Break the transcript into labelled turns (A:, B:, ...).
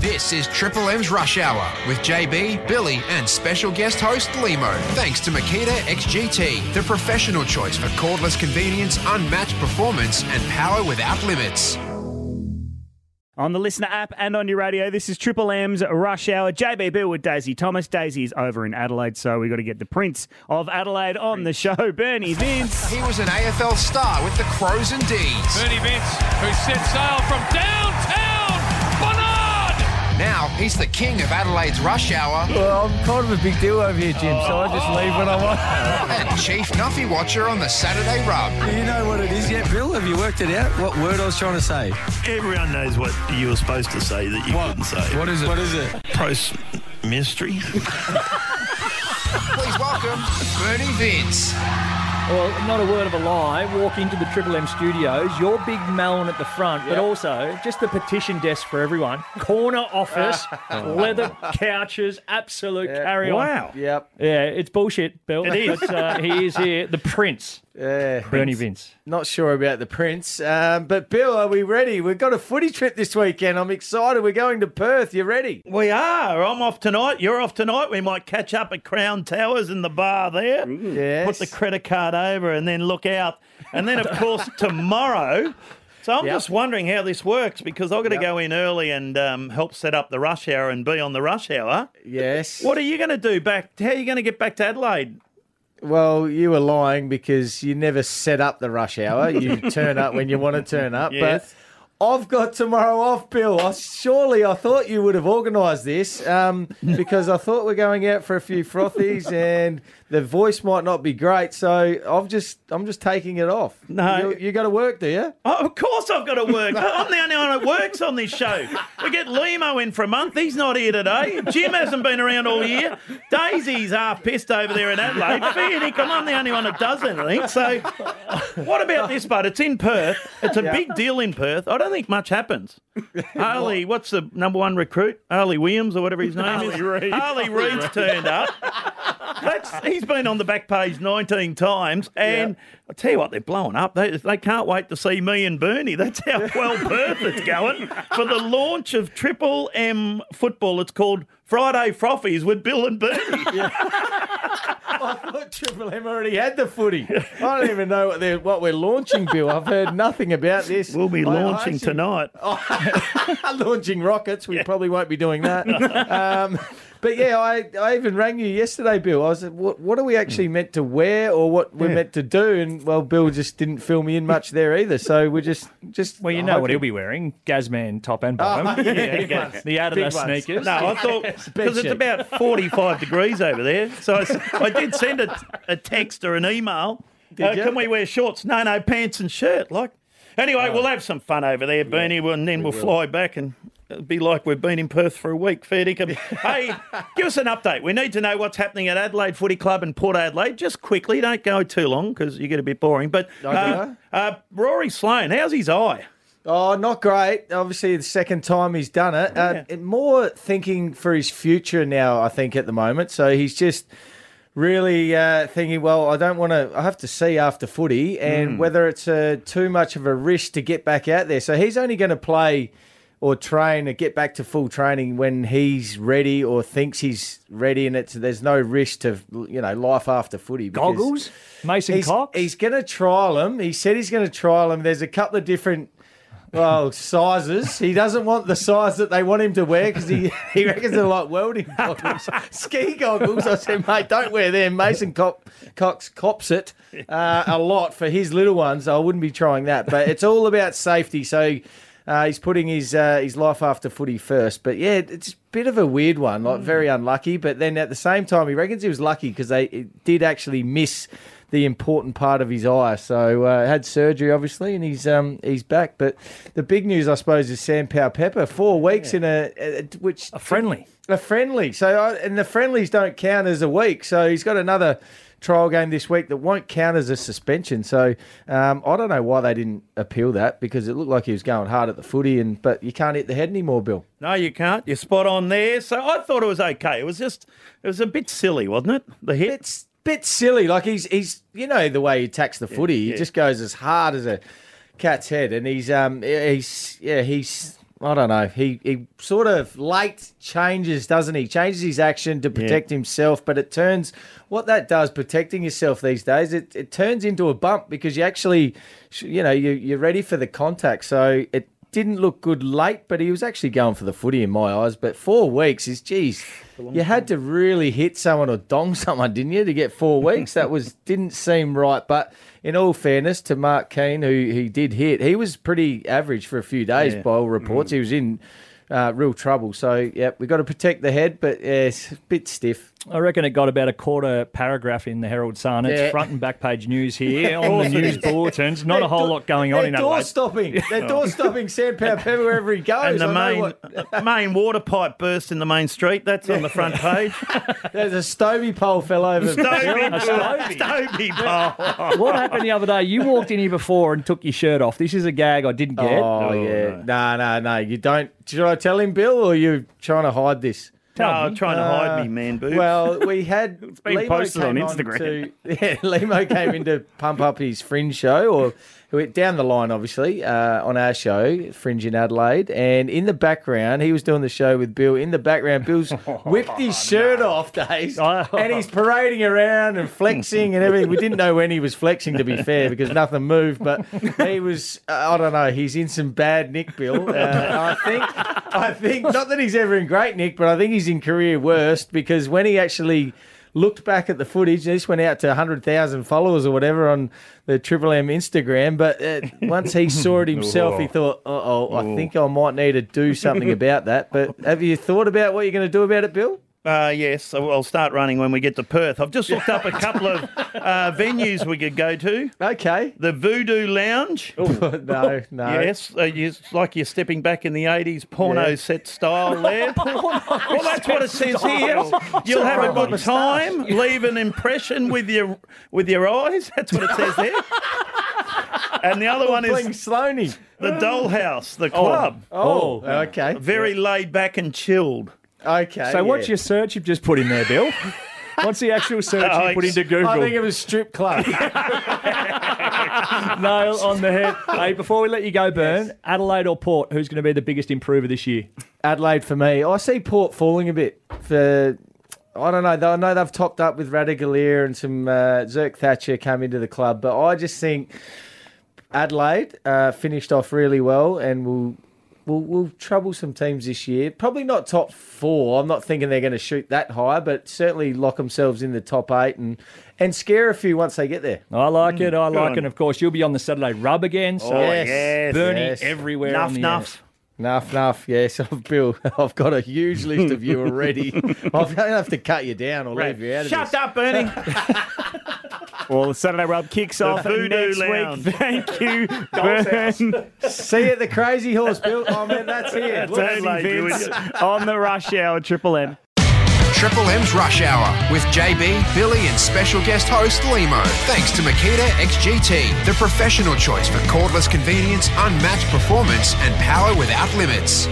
A: This is Triple M's Rush Hour with JB, Billy, and special guest host Limo. Thanks to Makita XGT, the professional choice for cordless convenience, unmatched performance, and power without limits.
B: On the listener app and on your radio, this is Triple M's Rush Hour. JB Bill with Daisy Thomas. Daisy is over in Adelaide, so we got to get the Prince of Adelaide on the show, Bernie Vince.
A: He was an AFL star with the Crows and D's.
C: Bernie Vince, who set sail from downtown Bernard.
A: Now he's the king of Adelaide's Rush Hour
D: Well, I'm kind of a big deal over here, Jim, so I just leave when I want.
A: and chief Nuffy watcher on the Saturday Rub.
D: Do you know what it is yet, Bill? Have you worked it out? What word I was trying to say?
E: Everyone knows what you were supposed to say that you couldn't say.
D: What is it? What is it?
E: Post mystery.
A: Please welcome Bernie Vince.
F: Well, not a word of a lie. Walk into the Triple M studios, your big melon at the front, but also just the petition desk for everyone. Corner office, leather couches, absolute carry on.
B: Wow.
D: Yep.
F: Yeah, it's bullshit, Bill.
B: It is.
F: But, uh, he is here, the Prince,
D: Yeah.
F: Bernie Vince.
D: Not sure about the Prince, um, but Bill, are we ready? We've got a footy trip this weekend. I'm excited. We're going to Perth. You ready?
E: we are. I'm off tonight. You're off tonight. We might catch up at Crown Towers in the bar there.
D: Yes.
E: Put the credit card over and then look out. And then, of course, tomorrow. So I'm
D: Yep.
E: just wondering how this works because I've got to go in early and um, help set up the rush hour and be on the rush hour.
D: Yes.
E: What are you going to do back? How are you going to get back to Adelaide?
D: Well, you were lying because you never set up the rush hour. You turn up when you want to turn up.
E: Yes.
D: But I've got tomorrow off, Bill. I, surely I thought you would have organised this um, because I thought we're going out for a few frothies and the voice might not be great. So I've just I'm just taking it off.
E: No.
D: you, you got to work, do you?
E: Oh, of course I've got to work. I'm the only one that works on this show. We get Limo in for a month. He's not here today. Jim hasn't been around all year. Daisy's half pissed over there in Adelaide. Fair dinkum, I'm the only one that does anything. So, what about this, bud? It's in Perth. It's a big deal in Perth. I don't think much happens. Harley, what's the number one recruit? Harley Williams or whatever his name is.
B: Harley Reid.
E: Harley Reid's turned up. That's, he's been on the back page 19 times, and I tell you what, they're blowing up. They, they can't wait to see me and Bernie. That's how well Perth is going for the launch of Triple M football. It's called Friday Frothies with Bill and Bernie.
D: I thought Triple M already had the footy. I don't even know what they're what we're launching, Bill. I've heard nothing about this.
E: We'll be
D: I- I
E: launching
D: actually-
E: tonight.
D: launching rockets. We probably won't be doing that. um, but yeah, I, I even rang you yesterday, Bill. I was like, what, what are we actually meant to wear or what we're meant to do? And well, Bill just didn't fill me in much there either. So we're just just.
F: Well, you know what he'll be wearing Gazman top and bottom.
D: Oh, yeah,
F: Yeah, the Adidas
D: Big ones.
F: sneakers.
E: No, I thought because it's about 45 degrees over there. So I did send a, a text or an email. Uh,
D: you?
E: can we wear shorts? No, no, pants and shirt. Like, anyway, we'll have some fun over there, Bernie, and then we'll fly back and. It'll be like we've been in Perth for a week, fair dinkum. hey, give us an update. We need to know what's happening at Adelaide Footy Club and Port Adelaide. Just quickly, don't go too long because you get a bit boring. But uh, uh, Rory Sloane, how's his eye?
D: Oh, not great. Obviously, the second time he's done it. Uh, and more thinking for his future now, I think, at the moment. So he's just really uh, thinking, well, I don't want to, I have to see after footy and whether it's uh, too much of a risk to get back out there. So he's only going to play or train or get back to full training when he's ready or thinks he's ready and it's there's no risk to you know life after footy
F: Goggles, Mason
D: he's,
F: Cox.
D: He's going to trial them. He said he's going to trial them. There's a couple of different. Well, sizes. He doesn't want the size that they want him to wear because he, he reckons they're like welding goggles, ski goggles. I said, mate, don't wear them. Mason Cop, Cox cops it uh, a lot for his little ones. I wouldn't be trying that. But it's all about safety. So uh, he's putting his uh, his life after footy first. But yeah, it's a bit of a weird one, like very unlucky. But then at the same time, he reckons he was lucky because they it did actually miss the important part of his eye. So uh, had surgery, obviously, and he's um he's back. But the big news, I suppose, is Sam Powell-Pepper. Four weeks in a, a which
F: a friendly.
D: A friendly. So I, and the friendlies don't count as a week. So he's got another trial game this week that won't count as a suspension. So um, I don't know why they didn't appeal that because it looked like he was going hard at the footy, and but you can't hit the head anymore, Bill.
E: No, you can't. You're spot on there. So I thought it was okay. It was just, it was a bit silly, wasn't it? The hit.
D: It's bit silly. Like he's he's you know the way he attacks the footy, he
E: yeah.
D: just goes as hard as a cat's head, and he's um he's yeah he's I don't know. He he sort of late changes, doesn't he? Changes his action to protect himself, but it turns what that does, protecting yourself these days, it, it turns into a bump because you actually, you know, you you're ready for the contact. So it didn't look good late, but he was actually going for the footy in my eyes. But four weeks is, geez, you had to really hit someone or dong someone, didn't you, to get four weeks? That was didn't seem right. But in all fairness to Mark Keane, who he did hit, he was pretty average for a few days by all reports. He was in uh, real trouble. So, yeah, we've got to protect the head, but yeah, it's a bit stiff.
F: I reckon it got about a quarter paragraph in the Herald Sun. It's
D: Yeah.
F: front and back page news here on the news bulletins. Not a whole lot going on in
D: door
F: Adelaide.
D: stopping. They're door stopping Sam Powell-Pepper wherever he goes.
E: And the
D: I
E: main
D: what- uh,
E: main water pipe burst in the main street. That's on the front page.
D: there's a Stobie pole fell over.
E: Stobie, Stobie pole.
F: What happened the other day? You walked in here before and took your shirt off. This is a gag I didn't get.
D: Oh, oh yeah. No, no, no. You don't. Should I tell him, Bill, or are you trying to hide this?
E: No, trying to hide me, man, boo.
D: Well, we had it's
B: been posted on Instagram.
D: To, yeah, Limo came in to pump up his Fringe show, or who- down the line, obviously, uh, on our show, Fringe in Adelaide. And in the background, he was doing the show with Bill. In the background, Bill's whipped his shirt off, Dave, and he's parading around and flexing and everything. We didn't know when he was flexing, to be fair, because nothing moved. But he was, uh, I don't know, he's in some bad nick, Bill. Uh, I think, I think, not that he's ever in great nick, but I think he's in career worst because when he actually looked back at the footage, this went out to 100,000 followers or whatever on the Triple M Instagram. But uh, once he saw it himself, he thought, uh oh, I think I might need to do something about that. But have you thought about what you're going to do about it, Bill?
E: Uh, yes, I'll start running when we get to Perth. I've just looked up a couple of uh, venues we could go to.
D: Okay.
E: The Voodoo Lounge.
D: no, no.
E: Yes, uh, you- it's like you're stepping back in the 80s porno
D: Yeah.
E: set style there. well, that's what it says here. You'll have a good time, leave an impression with your with your eyes. That's what it says there. And the other one is
D: Sloaney.
E: the Dollhouse, the club.
D: Oh, okay.
E: Very laid back and chilled.
D: Okay.
F: so what's your search you've just put in there, Bill? What's the actual search you put into Google?
D: I think it was strip club.
F: Nail on the head. Hey, before we let you go, Burn, Adelaide or Port, who's going to be the biggest improver this year?
D: Adelaide for me. I see Port falling a bit for. I don't know. I know they've topped up with Ratugolea and some uh, Zerk Thatcher came into the club, but I just think Adelaide uh, finished off really well and will will will trouble some teams this year. Probably not top four. I'm not thinking they're going to shoot that high, but certainly lock themselves in the top eight and and scare a few once they get there.
F: I like mm. it. I like
E: on.
F: it. Of course, you'll be on the Saturday rub again. So oh,
D: yes,
E: yes,
F: Bernie
D: yes.
F: everywhere.
E: Nuff,
F: on the
E: nuff.
D: Enough, enough. Yes, Bill, I've got a huge list of you already. I'm going to have to cut you down or leave you out of
E: Shut
D: this.
E: up, Bernie.
B: Well, the Saturday Rub kicks off next
E: Lounge.
B: week. Thank you, Burn.
D: See you at the Crazy Horse, Bill. Oh, man, that's here. Look,
B: Daisy Vince
E: idiot.
B: on the rush hour, Triple M.
A: Triple M's Rush Hour with JB, Billy, and special guest host Limo. Thanks to Makita XGT, the professional choice for cordless convenience, unmatched performance, and power without limits.